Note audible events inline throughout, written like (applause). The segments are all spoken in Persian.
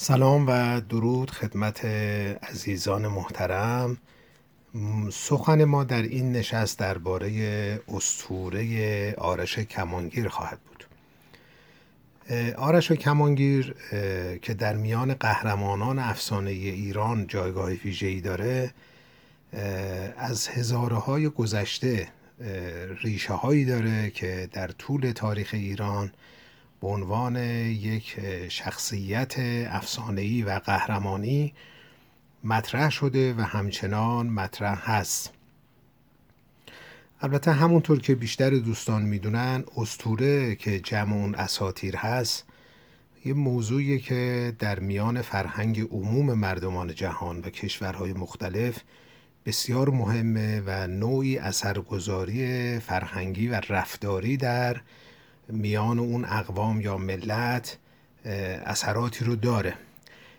سلام و درود خدمت عزیزان محترم. سخن ما در این نشست درباره استوره آرش کمانگیر خواهد بود. آرش کمانگیر که در میان قهرمانان افسانه ایران جایگاه ویژه‌ای داره از هزاره های گذشته ریشه هایی داره که در طول تاریخ ایران به عنوان یک شخصیت افسانه‌ای و قهرمانی مطرح شده و همچنان مطرح هست. البته همونطور که بیشتر دوستان می‌دونن استوره که جمع اون اساتیر هست یه موضوعیه که در میان فرهنگ عموم مردمان جهان و کشورهای مختلف بسیار مهمه و نوعی اثرگذاری فرهنگی و رفتاری در میان اون اقوام یا ملت اثراتی رو داره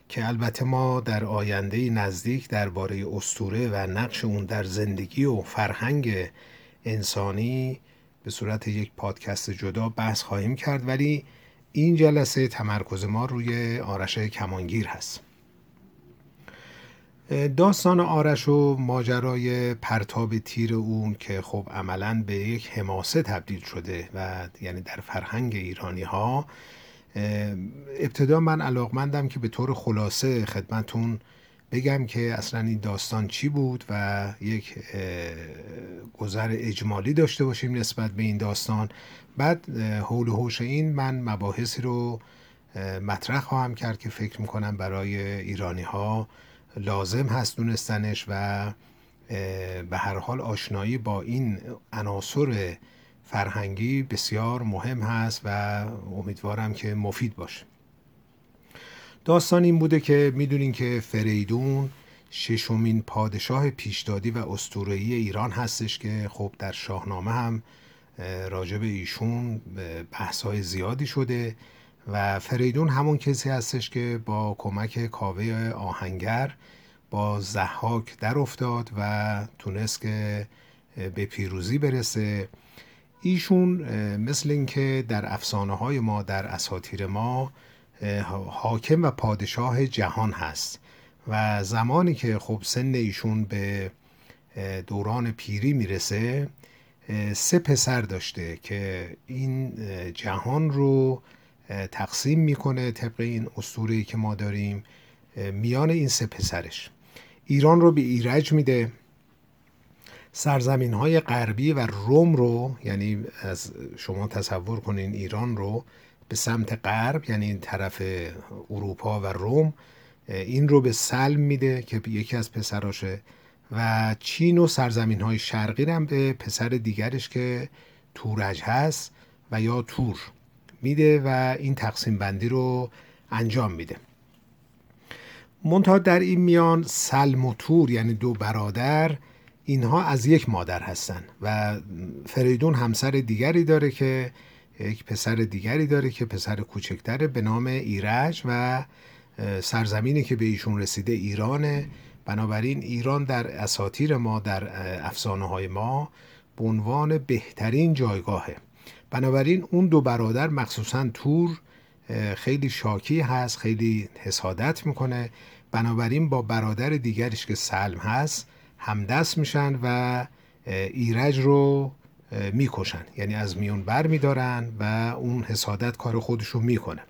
که البته ما در آینده نزدیک درباره استوره و نقش اون در زندگی و فرهنگ انسانی به صورت یک پادکست جدا بحث خواهیم کرد. ولی این جلسه تمرکز ما روی آرش کمانگیر هست. داستان آرش و ماجرای پرتاب تیر اون که خب عملا به یک حماسه تبدیل شده و یعنی در فرهنگ ایرانی ها ابتدا من علاقمندم که به طور خلاصه خدمتون بگم که اصلا این داستان چی بود و یک گذر اجمالی داشته باشیم نسبت به این داستان. بعد حول و حوش این من مباحثی رو مطرح خواهم کرد که فکر می‌کنم برای ایرانی ها لازم هست دونستنش و به هر حال آشنایی با این عناصر فرهنگی بسیار مهم هست و امیدوارم که مفید باشه. داستان این بوده که می‌دونین که فریدون ششمین پادشاه پیشدادی و استورهی ایران هستش که خب در شاهنامه هم راجع به ایشون بحث های زیادی شده. و فریدون همون کسی هستش که با کمک کاوه آهنگر با زحاک در افتاد و تونست که به پیروزی برسه. ایشون مثل اینکه در افسانه های ما در اساطیر ما حاکم و پادشاه جهان هست و زمانی که خب سن ایشون به دوران پیری می‌رسه سه پسر داشته که این جهان رو تقسیم می‌کنه طبق این اسطوره‌ای که ما داریم میان این سه پسرش. ایران رو به ایرج میده. سرزمین های غربی و روم رو یعنی از شما تصور کنین ایران رو به سمت غرب یعنی این طرف اروپا و روم این رو به سلم میده که یکی از پسراشه. و چین و سرزمین های شرقی هم به پسر دیگرش که تورج هست و یا تور. میده و این تقسیم بندی رو انجام میده. منتها در این میان سلم و تور یعنی دو برادر اینها از یک مادر هستن و فریدون همسر دیگری داره که یک پسر دیگری داره که پسر کوچکتره به نام ایرج و سرزمینی که به ایشون رسیده ایرانه. بنابراین ایران در اساتیر ما در افسانه های ما به عنوان بهترین جایگاهه. بنابراین اون دو برادر مخصوصا تور خیلی شاکی هست خیلی حسادت می‌کنه. بنابراین با برادر دیگرش که سلم هست همدست میشن و ایرج رو می‌کشن. یعنی از میون بر میدارن و اون حسادت کار خودش رو می‌کنه.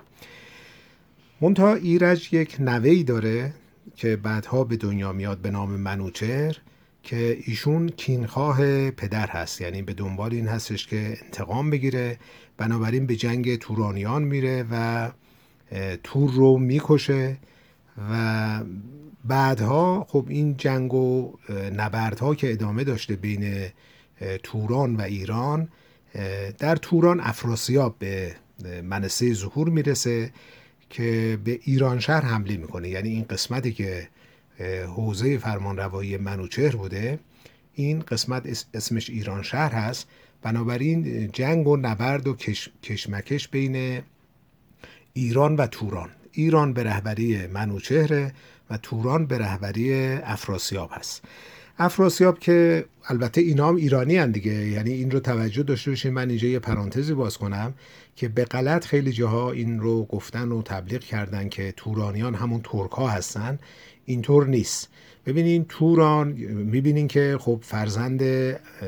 منتها ایرج یک نوهی داره که بعدها به دنیا میاد به نام منوچر که ایشون کینخواه پدر هست. یعنی به دنبال این هستش که انتقام بگیره. بنابراین به جنگ تورانیان میره و تور رو می‌کشه و بعدها خب این جنگ و نبردها که ادامه داشته بین توران و ایران در توران افراسیاب به منصه ظهور می‌رسه که به ایران شهر حمله می‌کنه. یعنی این قسمتی که حوزه فرمانروایی منوچهر بوده. این قسمت اسمش ایران شهر هست. بنابراین جنگ و نبرد و کشمکش بین ایران و توران. ایران به رهبری منوچهره و توران به رهبری افراسیاب هست. افراسیاب که البته اینا هم ایرانی هن دیگه. یعنی این رو توجه داشته باشین. من اینجا یه پرانتزی باز کنم که به غلط خیلی جاها این رو گفتن و تبلیغ کردن که تورانیان همون ترک ها هستن. اینطور نیست. ببینین توران می‌بینین که خب فرزند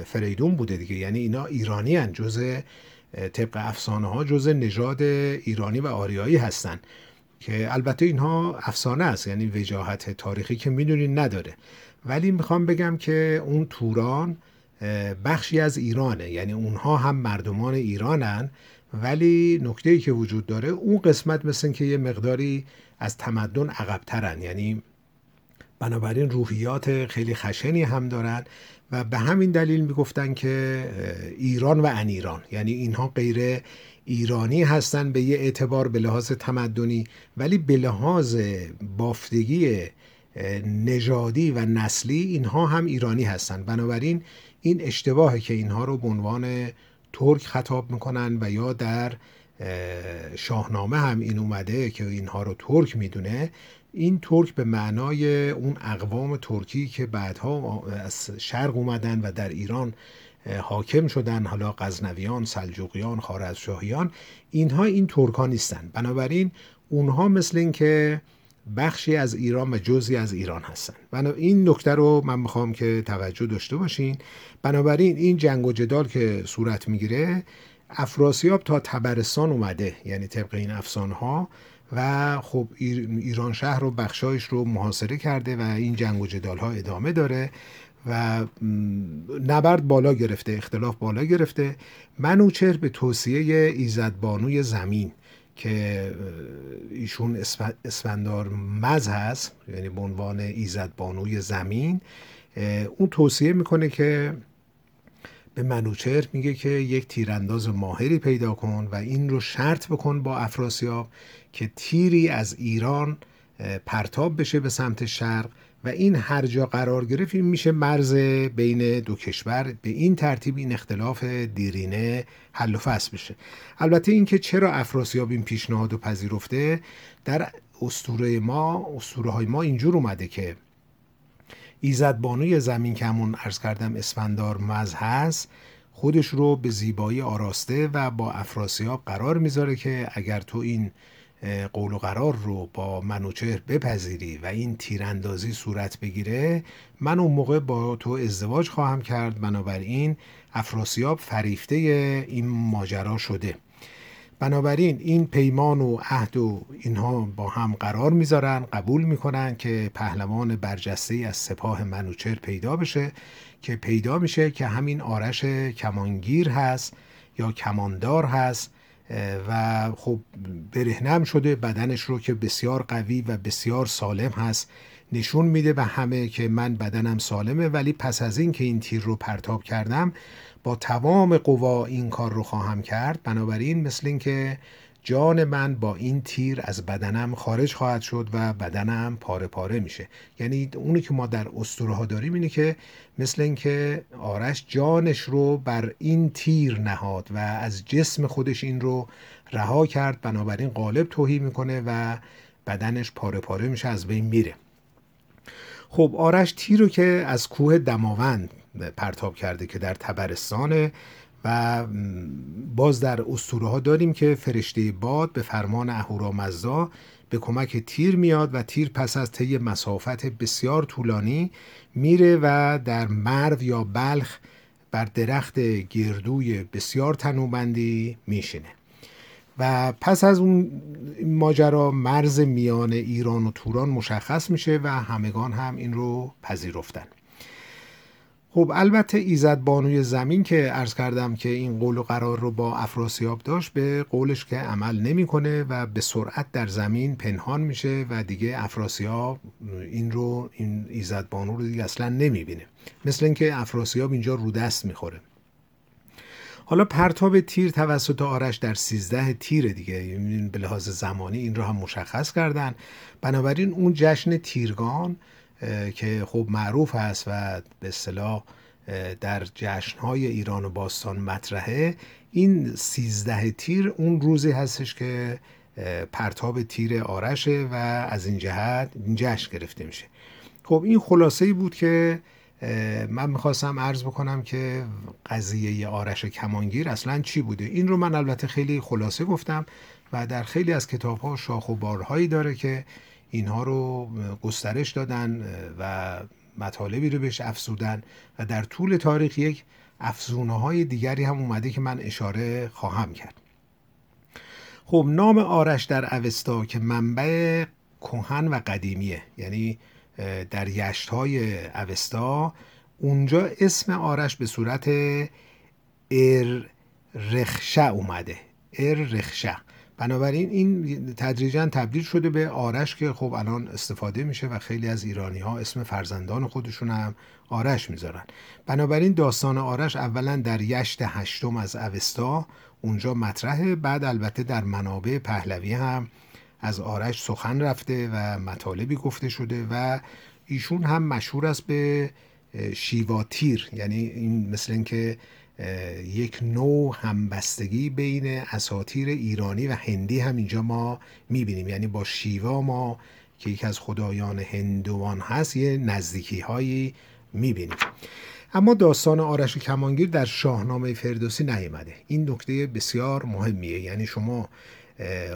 فریدون بوده دیگه. یعنی اینا ایرانی هن جز طبق افسانه ها جز نژاد ایرانی و آریایی هستن. که البته اینها افسانه است یعنی وجاهت تاریخی که می‌دونین نداره. ولی می‌خوام بگم که اون توران بخشی از ایرانه. یعنی اونها هم مردمان ایرانن ولی نکته ای که وجود داره اون قسمت مثل که یه مقداری از تمدن عقبترن. یعنی بنابراین روحیات خیلی خشنی هم دارن و به همین دلیل می‌گفتن که ایران و ان ایران یعنی اینها غیر ایرانی هستن به یه اعتبار به لحاظ تمدنی ولی به لحاظ بافتگی نژادی و نسلی اینها هم ایرانی هستند بنابراین این اشتباهه که اینها رو به عنوان ترک خطاب می‌کنن و یا در شاهنامه هم این اومده که اینها رو ترک می‌دونه. این ترک به معنای اون اقوام ترکی که بعدها از شرق اومدن و در ایران حاکم شدن حالا غزنویان، سلجوقیان، خارزشاهیان اینها این ترکان نیستن. بنابراین اونها مثل این که بخشی از ایران و جزی از ایران هستن. بنابراین این نکته رو من می‌خوام که توجه داشته باشین. بنابراین این جنگ و جدال که صورت می‌گیره افراسیاب تا تبرستان اومده یعنی طبق این افسانه ها و خب ایران شهر رو بخشایش رو محاصره کرده و این جنگ و جدال ها ادامه داره و نبرد بالا گرفته اختلاف بالا گرفته. منوچهر به توصیه ایزدبانوی زمین که ایشون اسفندار مز هست یعنی به عنوان ایزدبانوی زمین اون توصیه می‌کنه که به منوچهر میگه که یک تیرانداز ماهری پیدا کن و این رو شرط بکن با افراسیاب که تیری از ایران پرتاب بشه به سمت شرق و این هر جا قرار گرفت این میشه مرز بین دو کشور. به این ترتیب این اختلاف دیرینه حل و فصل بشه. البته اینکه چرا افراسیاب این پیشنهاد و پذیرفته در اسطوره ما اسطوره های ما اینجور اومده که ایزد بانوی زمین که همون ارز کردم اسفندار مز هست خودش رو به زیبایی آراسته و با افراسیاب قرار می‌ذاره که اگر تو این قول و قرار رو با منوچهر بپذیری و این تیراندازی صورت بگیره من اون موقع با تو ازدواج خواهم کرد. بنابراین افراسیاب فریفته این ماجرا شده. بنابراین این پیمان و عهد و اینها با هم قرار می‌ذارن قبول می‌کنن که پهلوان برجسته از سپاه منوچهر پیدا بشه که پیدا میشه که همین آرش کمانگیر هست یا کماندار هست و خب برهنم شده بدنش رو که بسیار قوی و بسیار سالم هست نشون میده به همه که من بدنم سالمه ولی پس از این که این تیر رو پرتاب کردم با تمام قوا این کار رو خواهم کرد. بنابراین مثل اینکه جان من با این تیر از بدنم خارج خواهد شد و بدنم پاره پاره میشه. یعنی اونی که ما در اسطوره ها داریم اینه که مثل اینکه آرش جانش رو بر این تیر نهاد و از جسم خودش این رو رها کرد. بنابراین قالب توهی می‌کنه و بدنش پاره پاره میشه از بین میره. خب آرش تیر رو که از کوه دماوند پرتاب کرده که در تبرستانه و باز در اسطوره ها داریم که فرشته باد به فرمان اهورامزدا به کمک تیر میاد و تیر پس از طی مسافت بسیار طولانی میره و در مرو یا بلخ بر درخت گردوی بسیار تنوبندی میشینه. و پس از اون ماجرا مرز میان ایران و توران مشخص میشه و همگان هم این رو پذیرفتن. خب البته ایزد بانوی زمین که عرض کردم که این قول و قرار رو با افراسیاب داشت به قولش که عمل نمی‌کنه و به سرعت در زمین پنهان میشه و دیگه افراسیاب این رو این ایزد بانو رو دیگه اصلا نمی‌بینه. مثل اینکه افراسیاب اینجا رو دست می‌خوره. حالا پرتاب تیر توسط آرش در سیزده تیر دیگه. به لحاظ زمانی این رو هم مشخص کردن. بنابراین اون جشن تیرگان که خب معروف هست و به اصطلاح در جشنهای ایران و باستان مطرحه این سیزده تیر اون روزی هستش که پرتاب تیر آرشه و از این جهت این جشن گرفته میشه. خب این خلاصه ای بود که من می‌خواستم عرض بکنم که قضیه آرش کمانگیر اصلا چی بوده؟ این رو من البته خیلی خلاصه گفتم و در خیلی از کتاب ها شاخ و بارهایی داره که اینها رو گسترش دادن و مطالبی رو بهش افزودن و در طول تاریخ یک افزونه های دیگری هم اومده که من اشاره خواهم کرد. خب نام آرش در اوستا که منبع کهن و قدیمیه. یعنی در یشت های اوستا. اونجا اسم آرش به صورت ار رخشه اومده. ار رخشه بنابراین این تدریجا تبدیل شده به آرش که خب الان استفاده میشه و خیلی از ایرانی ها اسم فرزندان خودشون هم آرش می‌ذارن. بنابراین داستان آرش اولا در یشت هشتم از اوستا. اونجا مطرحه. بعد البته در منابع پهلوی هم از آرش سخن رفته و مطالبی گفته شده و ایشون هم مشهور است به شیواتیر یعنی این مثل اینکه یک نوع همبستگی بین اساتیر ایرانی و هندی هم اینجا ما می‌بینیم. یعنی با شیوا ما که یکی از خدایان هندوان هست یه نزدیکی هایی می‌بینیم. اما داستان آرش کمانگیر در شاهنامه فردوسی نیامده. این نکته بسیار مهمیه. یعنی شما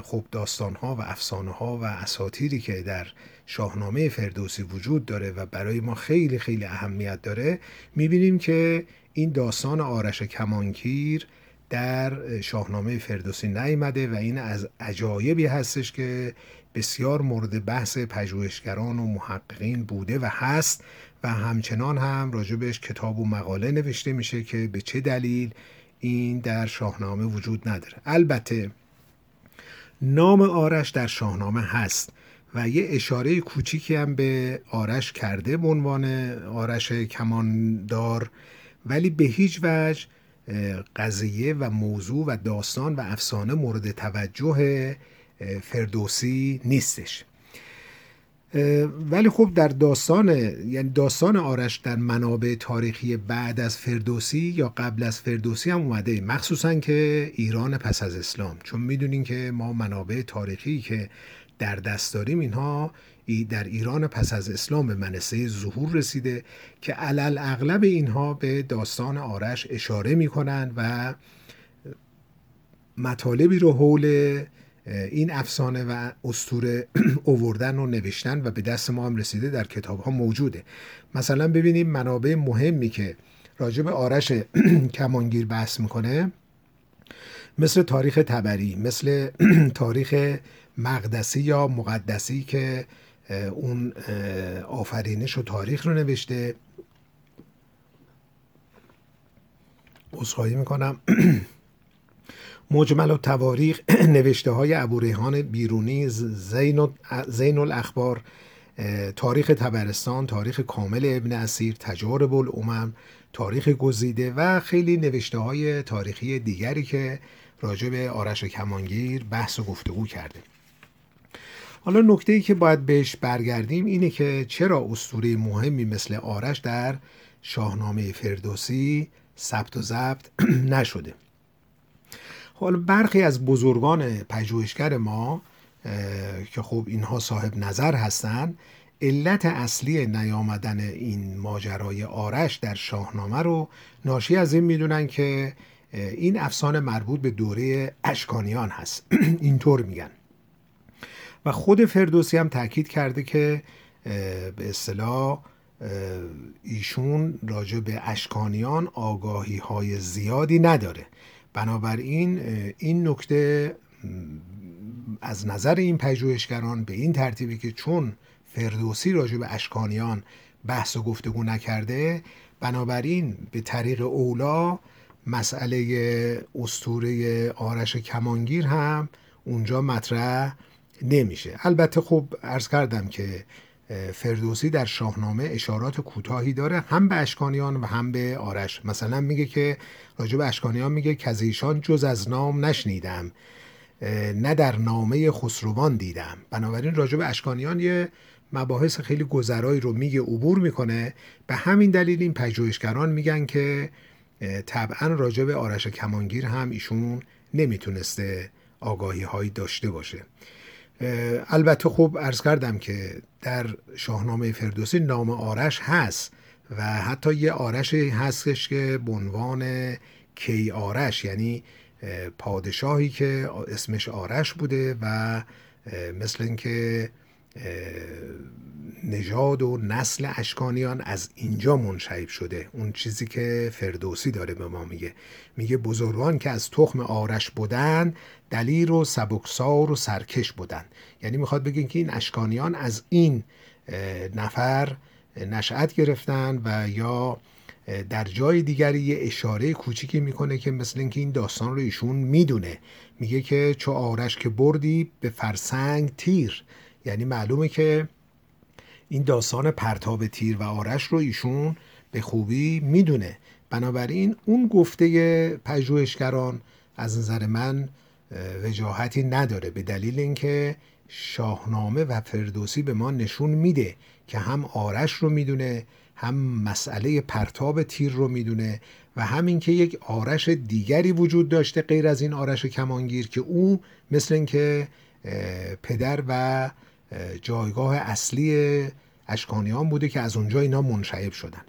خب داستان ها و افسانه ها و اساتیری که در شاهنامه فردوسی وجود داره و برای ما خیلی خیلی اهمیت داره می‌بینیم که این داستان آرش کمانگیر در شاهنامه فردوسی نیامده و این از عجایبی هستش که بسیار مورد بحث پژوهشگران و محققین بوده و هست و همچنان هم راجبش کتاب و مقاله نوشته میشه که به چه دلیل این در شاهنامه وجود نداره. البته نام آرش در شاهنامه هست و یه اشاره کوچیکی هم به آرش کرده به عنوان آرش کماندار ولی به هیچ وجه قضیه و موضوع و داستان و افسانه مورد توجه فردوسی نیستش. ولی خب در داستان یعنی داستان آرش در منابع تاریخی بعد از فردوسی یا قبل از فردوسی هم اومده. مخصوصا که ایران پس از اسلام. چون می‌دونین که ما منابع تاریخی که در دست داریم اینها در ایران پس از اسلام به منصه ظهور رسیده که علل اغلب اینها به داستان آرش اشاره می‌کنن و مطالبی رو حول این افسانه و استوره (clears throat) اووردن و نوشتن و به دست ما هم رسیده در کتاب ها موجوده. مثلا ببینیم منابع مهمی که راجع به آرش (clears throat) کمانگیر بحث می‌کنه. مثل تاریخ تبری مثل (clears throat) تاریخ مقدسی یا مقدسی که اون آفرینش و تاریخ رو نوشته. اصخایی می‌کنم. مجمل و تواریخ (clears throat) نوشته های ابوریحان بیرونی زین الاخبار تاریخ تبرستان تاریخ کامل ابن اسیر تجارب الامم تاریخ گزیده و خیلی نوشته های تاریخی دیگری که راجع به آرش کمانگیر بحث و گفتگو کرده. حالا نکته ای که باید بهش برگردیم اینه که چرا اسطوره مهمی مثل آرش در شاهنامه فردوسی ثبت و ضبط (clears throat) نشده؟ حالا برخی از بزرگان پژوهشگر ما که خب اینها صاحب نظر هستند علت اصلی نیامدن این ماجرای آرش در شاهنامه رو ناشی از این می‌دونن که این افسانه مربوط به دوره اشکانیان هست. (clears throat) اینطور میگن. و خود فردوسی هم تاکید کرده که به اصطلاح ایشون راجع به اشکانیان آگاهی های زیادی نداره. بنابراین این نکته از نظر این پژوهشگران به این ترتیبی که چون فردوسی راجع به اشکانیان بحث و گفتگو نکرده بنابراین به طریق اولا مسئله استوره آرش کمانگیر هم اونجا مطرح نمیشه. البته خب عرض کردم که فردوسی در شاهنامه اشارات کوتاهی داره هم به اشکانیان و هم به آرش. مثلا میگه که راجب اشکانیان میگه ایشان جز از نام نشنیدم نه در نامه خسروان دیدم. بنابراین راجب اشکانیان یه مباحث خیلی گذرایی رو میگه عبور می‌کنه. به همین دلیل این پژوهشگران میگن که طبعا راجب آرش کمانگیر هم ایشون نمی‌تونسته آگاهی هایی داشته باشه. البته خب ارز کردم که در شاهنامه فردوسی نام آرش هست و حتی یه آرش هستش که به عنوان کی آرش یعنی پادشاهی که اسمش آرش بوده و مثل اینکه نژاد و نسل اشکانیان از اینجا منشعب شده. اون چیزی که فردوسی داره به ما میگه. میگه بزرگان که از تخم آرش بودن دلیر و سبکسار و سرکش بودن. یعنی می‌خواد بگین که این اشکانیان از این نفر نشأت گرفتن و یا در جای دیگری یه اشاره کوچیکی می‌کنه که مثل اینکه این داستان رو ایشون می‌دونه. میگه که چو آرش که بردی به فرسنگ تیر. یعنی معلومه که این داستان پرتاب تیر و آرش رو ایشون به خوبی می‌دونه. بنابراین اون گفته پژوهشگران از نظر من وجاهتی نداره به دلیل اینکه شاهنامه و فردوسی به ما نشون میده که هم آرش رو می‌دونه هم مسئله پرتاب تیر رو می‌دونه و همین که یک آرش دیگری وجود داشته غیر از این آرش کمانگیر که او مثل اینکه پدر و جایگاه اصلی اشکانیان بوده که از اونجا اینا منشعب شدن.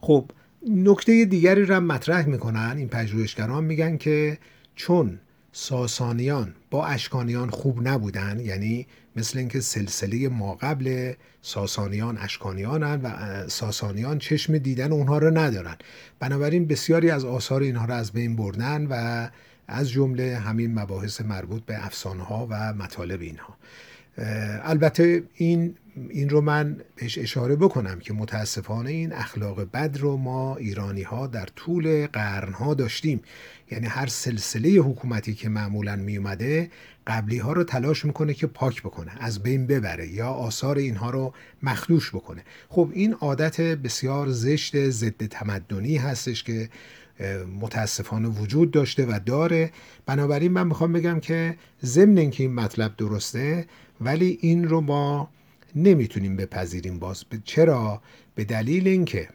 خب نکته دیگری را مطرح می‌کنن. این پژوهشگران میگن که چون ساسانیان با اشکانیان خوب نبودن یعنی مثل اینکه سلسله ما قبل ساسانیان اشکانیانن و ساسانیان چشم دیدن اونها رو ندارن. بنابراین بسیاری از آثار اینها رو از بین بردن و از جمله همین مباحث مربوط به افسانه ها و مطالب اینها. البته این این رو من بهش اشاره بکنم که متاسفانه این اخلاق بد رو ما ایرانی ها در طول قرن ها داشتیم. یعنی هر سلسله حکومتی که معمولا می اومده قبلی ها رو تلاش می‌کنه که پاک بکنه از بین ببره یا آثار اینها رو مخدوش بکنه. خب این عادت بسیار زشت ضد تمدنی هستش که متاسفانه وجود داشته و داره. بنابراین من می‌خوام بگم که ضمن اینکه این مطلب درسته ولی این رو ما نمی‌تونیم بپذیریم باز. چرا؟ به دلیل اینکه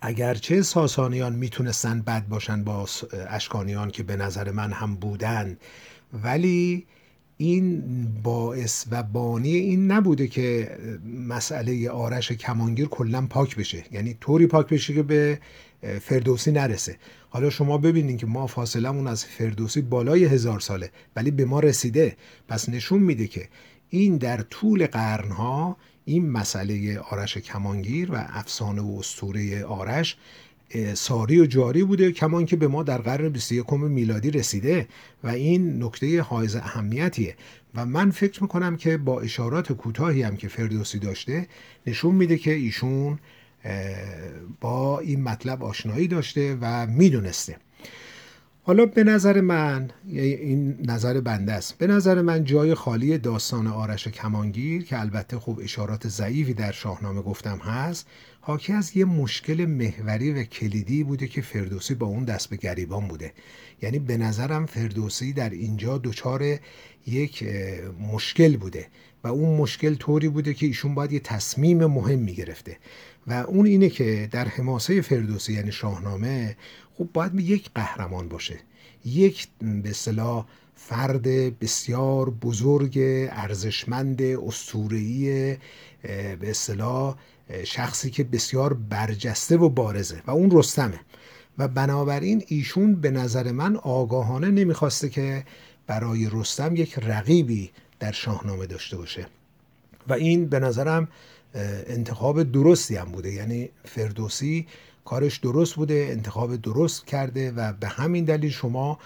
اگرچه ساسانیان می‌تونستن بد باشن با اشکانیان که به نظر من هم بودن ولی این باعث و بانی این نبوده که مسئله آرش کمانگیر کلا پاک بشه. یعنی طوری پاک بشه که به فردوسی نرسه. حالا شما ببینید که ما فاصلمون از فردوسی بالای هزار ساله ولی به ما رسیده. پس نشون میده که این در طول قرنها این مسئله آرش کمانگیر و افسانه و استوره آرش ساری و جاری بوده کمان که به ما در قرن 21 میلادی رسیده و این نکته حائز اهمیتیه. و من فکر می‌کنم که با اشارات کوتاهی هم که فردوسی داشته نشون میده که ایشون با این مطلب آشنایی داشته و می‌دونسته. حالا به نظر من این نظر بنده است. به نظر من جای خالی داستان آرش کمانگیر که البته خب اشارات ضعیفی در شاهنامه گفتم هست حاکی از یه مشکل محوری و کلیدی بوده که فردوسی با اون دست به گریبان بوده. یعنی به نظرم فردوسی در اینجا دچار یک مشکل بوده و اون مشکل طوری بوده که ایشون باید یه تصمیم مهم گرفته. و اون اینه که در حماسه فردوسی یعنی شاهنامه خب باید یک قهرمان باشه. یک به صلاح فرد بسیار بزرگ ارزشمند اسطوره‌ای به اصطلاح شخصی که بسیار برجسته و بارزه و اون رستمه. و بنابراین ایشون به نظر من آگاهانه نمی‌خواسته که برای رستم یک رقیبی در شاهنامه داشته باشه. و این به نظرم انتخاب درستی هم بوده. یعنی فردوسی کارش درست بوده انتخاب درست کرده و به همین دلیل شما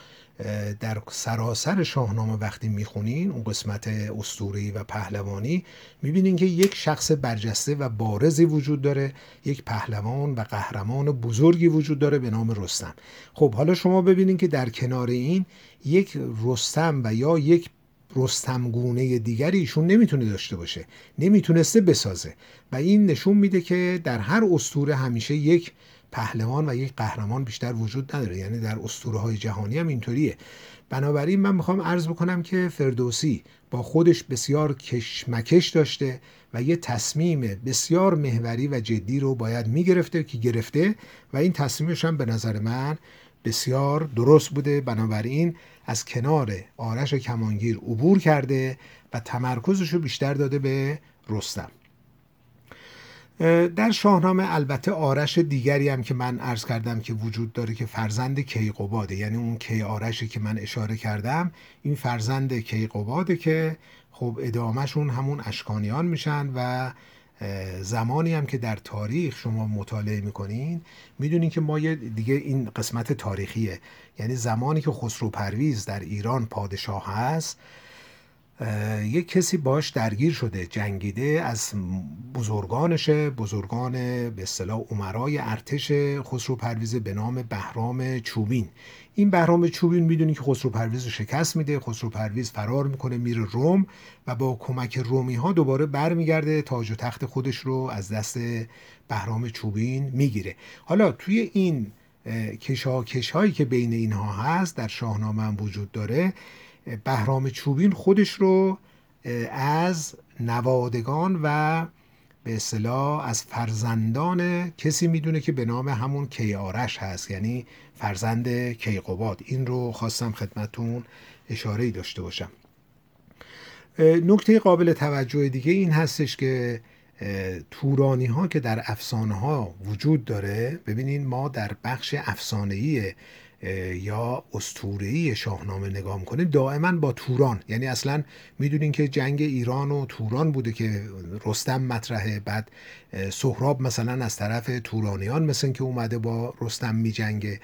در سراسر شاهنامه وقتی می‌خونین اون قسمت استوری و پهلوانی می‌بینین که یک شخص برجسته و بارزی وجود داره یک پهلوان و قهرمان بزرگی وجود داره به نام رستم. خب حالا شما ببینین که در کنار این یک رستم و یا یک رستمگونه دیگری ایشون نمی‌تونه داشته باشه. نمی‌تونسته بسازه. و این نشون میده که در هر استوره همیشه یک پهلوان و یک قهرمان بیشتر وجود نداره. یعنی در اسطوره های جهانی هم اینطوریه. بنابراین من می‌خوام عرض بکنم که فردوسی با خودش بسیار کشمکش داشته و یه تصمیم بسیار محوری و جدی رو باید می‌گرفته که گرفته و این تصمیمش هم به نظر من بسیار درست بوده. بنابراین از کنار آرش کمانگیر عبور کرده و تمرکزش رو بیشتر داده به رستم. در شاهنامه البته آرش دیگری هم که من عرض کردم که وجود داره که فرزند کیقوباده یعنی اون کی آرشی که من اشاره کردم این فرزند کیقوباده که خب ادامهشون همون اشکانیان میشن و زمانی هم که در تاریخ شما مطالعه می‌کنین می‌دونین که ما یه دیگه این قسمت تاریخیه. یعنی زمانی که خسرو پرویز در ایران پادشاه هست یک کسی باش درگیر شده جنگیده از بزرگانشه بزرگان به اصطلاح امرای ارتش خسرو پرویز به نام بهرام چوبین. این بهرام چوبین می‌دونی که خسرو پرویز رو شکست میده خسرو پرویز فرار می‌کنه میره روم و با کمک رومی ها دوباره برمیگرده تاج و تخت خودش رو از دست بهرام چوبین می‌گیره. حالا توی این کشاکش هایی که بین اینها هست در شاهنامه هم وجود داره بهرام چوبین خودش رو از نوادگان و به اصطلاح از فرزندان کسی می‌دونه که به نام همون کیارش هست یعنی فرزند کیقوباد. این رو خواستم خدمتون اشاره داشته باشم. نکته قابل توجه دیگه این هستش که تورانی ها که در افسانه ها وجود داره ببینین ما در بخش افسانه‌ای یا استورهی شاهنامه نگاه می‌کنیم دائما با توران. یعنی اصلا می‌دونین که جنگ ایران و توران بوده که رستم مطرحه بعد سهراب مثلا از طرف تورانیان مثل که اومده با رستم میجنگه.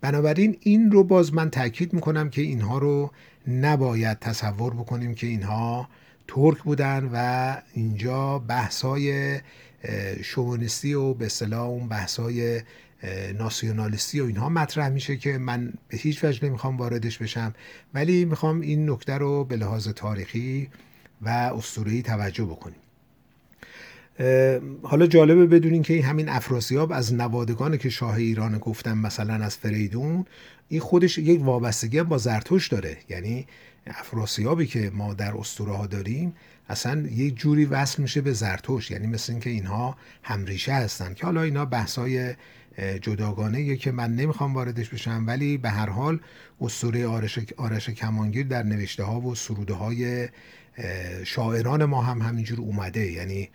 بنابراین این رو باز من تاکید می‌کنم که اینها رو نباید تصور بکنیم که اینها ترک بودن و اینجا بحثای شوونیستی و به اصطلاح اون بحثای ناسیونالیستی و اینها مطرح میشه که من به هیچ وجه نمی‌خوام واردش بشم. ولی می‌خوام این نکته رو به لحاظ تاریخی و اسطوره‌ای توجه بکنیم. حالا جالبه بدونین که همین افراسیاب از نوادگان که شاه ایران گفتم مثلا از فریدون این خودش یک وابستگی با زرتوش داره. یعنی افراسیابی که ما در اسطوره ها داریم اصلا یه جوری وصل میشه به زرتوش یعنی مثل اینکه اینها همریشه هستن که حالا اینا بحثای جداگانه که من نمی‌خوام واردش بشم ولی به هر حال اسطوره آرش, آرش کمانگیر در نوشته ها و سروده های شاعران ما هم همینجور اومده. یعنی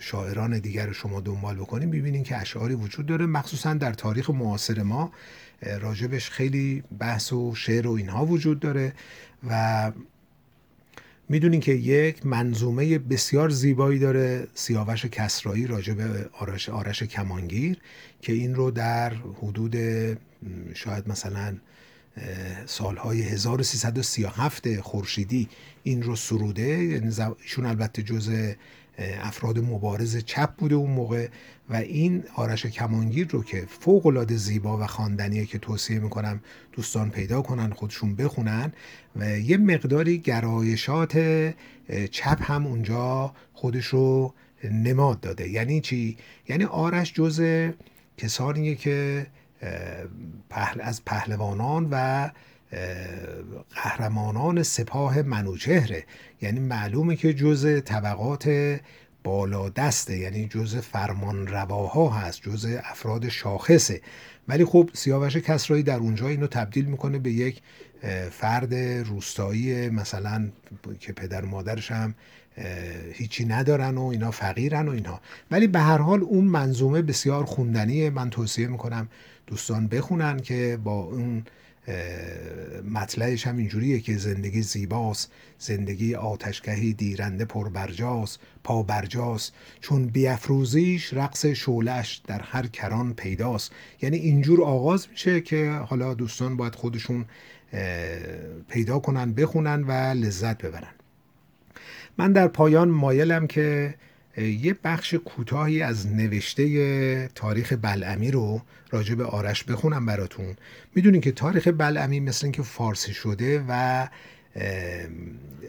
شاعران دیگر شما دنبال بکنیم ببینین که اشعاری وجود داره. مخصوصا در تاریخ معاصر ما راجبش خیلی بحث و شعر و اینها وجود داره و می‌دونین که یک منظومه بسیار زیبایی داره سیاوش کسرایی راجع به آرش, آرش کمانگیر که این رو در حدود شاید مثلا سالهای 1337 خورشیدی این رو سروده. یعنی ایشون البته جزء افراد مبارز چپ بوده اون موقع و این آرش کمانگیر رو که فوق العاده زیبا و خواندنیه که توصیه می‌کنم دوستان پیدا کنن خودشون بخونن و یه مقداری گرایشات چپ هم اونجا خودش رو نماد داده. یعنی چی؟ یعنی آرش جز کسانیه که از پهلوانان و قهرمانان سپاه منوچهره. یعنی معلومه که جز طبقات بالا دسته یعنی جز فرمان رواها هست جز افراد شاخصه. ولی خب سیاوش کسرایی در اونجا اینو تبدیل می‌کنه به یک فرد روستایی مثلا که پدر و مادرش هم هیچی ندارن و اینا فقیرن و اینها. ولی به هر حال اون منظومه بسیار خوندنیه. من توصیه می‌کنم دوستان بخونن که با اون مطلعش هم اینجوریه که زندگی زیباست زندگی آتشگهی دیرنده پر برجاست پا برجاست چون بیافروزیش رقص شولش در هر کران پیداست. یعنی اینجور آغاز میشه که حالا دوستان باید خودشون پیدا کنن بخونن و لذت ببرن. من در پایان مایلم که یه بخش کوتاهی از نوشته تاریخ بلعمی رو راجع به آرش بخونم براتون. می‌دونین که تاریخ بلعمی مثل اینکه فارسی شده و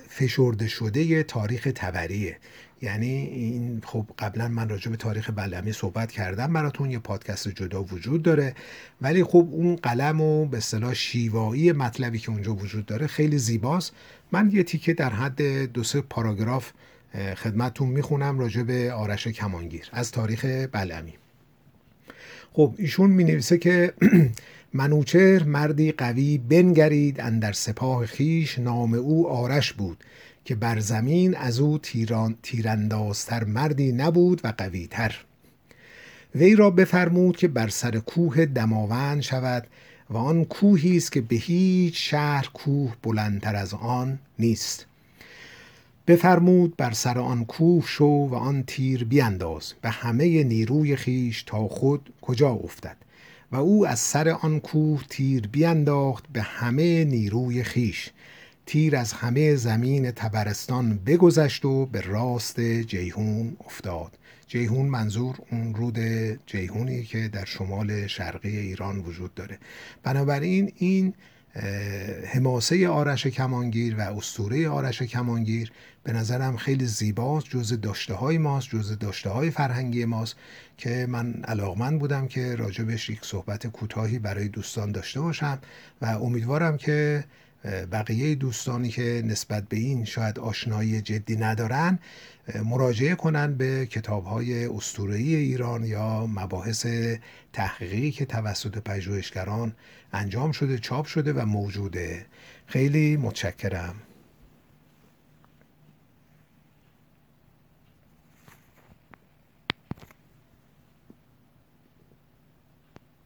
فشرده شده یه تاریخ تبریه یعنی این خب قبلا من راجع به تاریخ بلعمی صحبت کردم براتون یه پادکست جدا وجود داره. ولی خب اون قلم و به اصطلاح شیوایی مطلبی که اونجا وجود داره خیلی زیباست. من یه تیکه در حد دو سه پاراگراف خدمتتون می‌خونم راجع به آرش کمانگیر از تاریخ بلعمی. خب ایشون می نویسه که (clears throat) منوچهر مردی قوی بنگرید اندر سپاه خیش نام او آرش بود که بر زمین از او تیران تیراندازتر مردی نبود و قویتر. وی را بفرمود که بر سر کوه دماوند شود و آن کوهی است که به هیچ شهر کوه بلندتر از آن نیست. بفرمود بر سر آن کوه شو و آن تیر بینداز. به همه نیروی خیش تا خود کجا افتد؟ و او از سر آن کوه تیر بینداخت به همه نیروی خیش تیر از همه زمین تبرستان بگذشت و به راست جیهون افتاد. جیهون منظور اون رود جیهونی که در شمال شرقی ایران وجود داره. بنابراین این حماسه آرش کمانگیر و استوره آرش کمانگیر. به نظرم خیلی زیباست جز داشته های ماست جز داشته های فرهنگی ماست که من علاقمند بودم که راجبش یک صحبت کوتاهی برای دوستان داشته باشم و امیدوارم که بقیه دوستانی که نسبت به این شاید آشنایی جدی ندارن مراجعه کنند به کتاب های ایران یا مباحث تحقیقی که توسط پژوهشگران انجام شده چاپ شده و موجوده. خیلی متشکرم.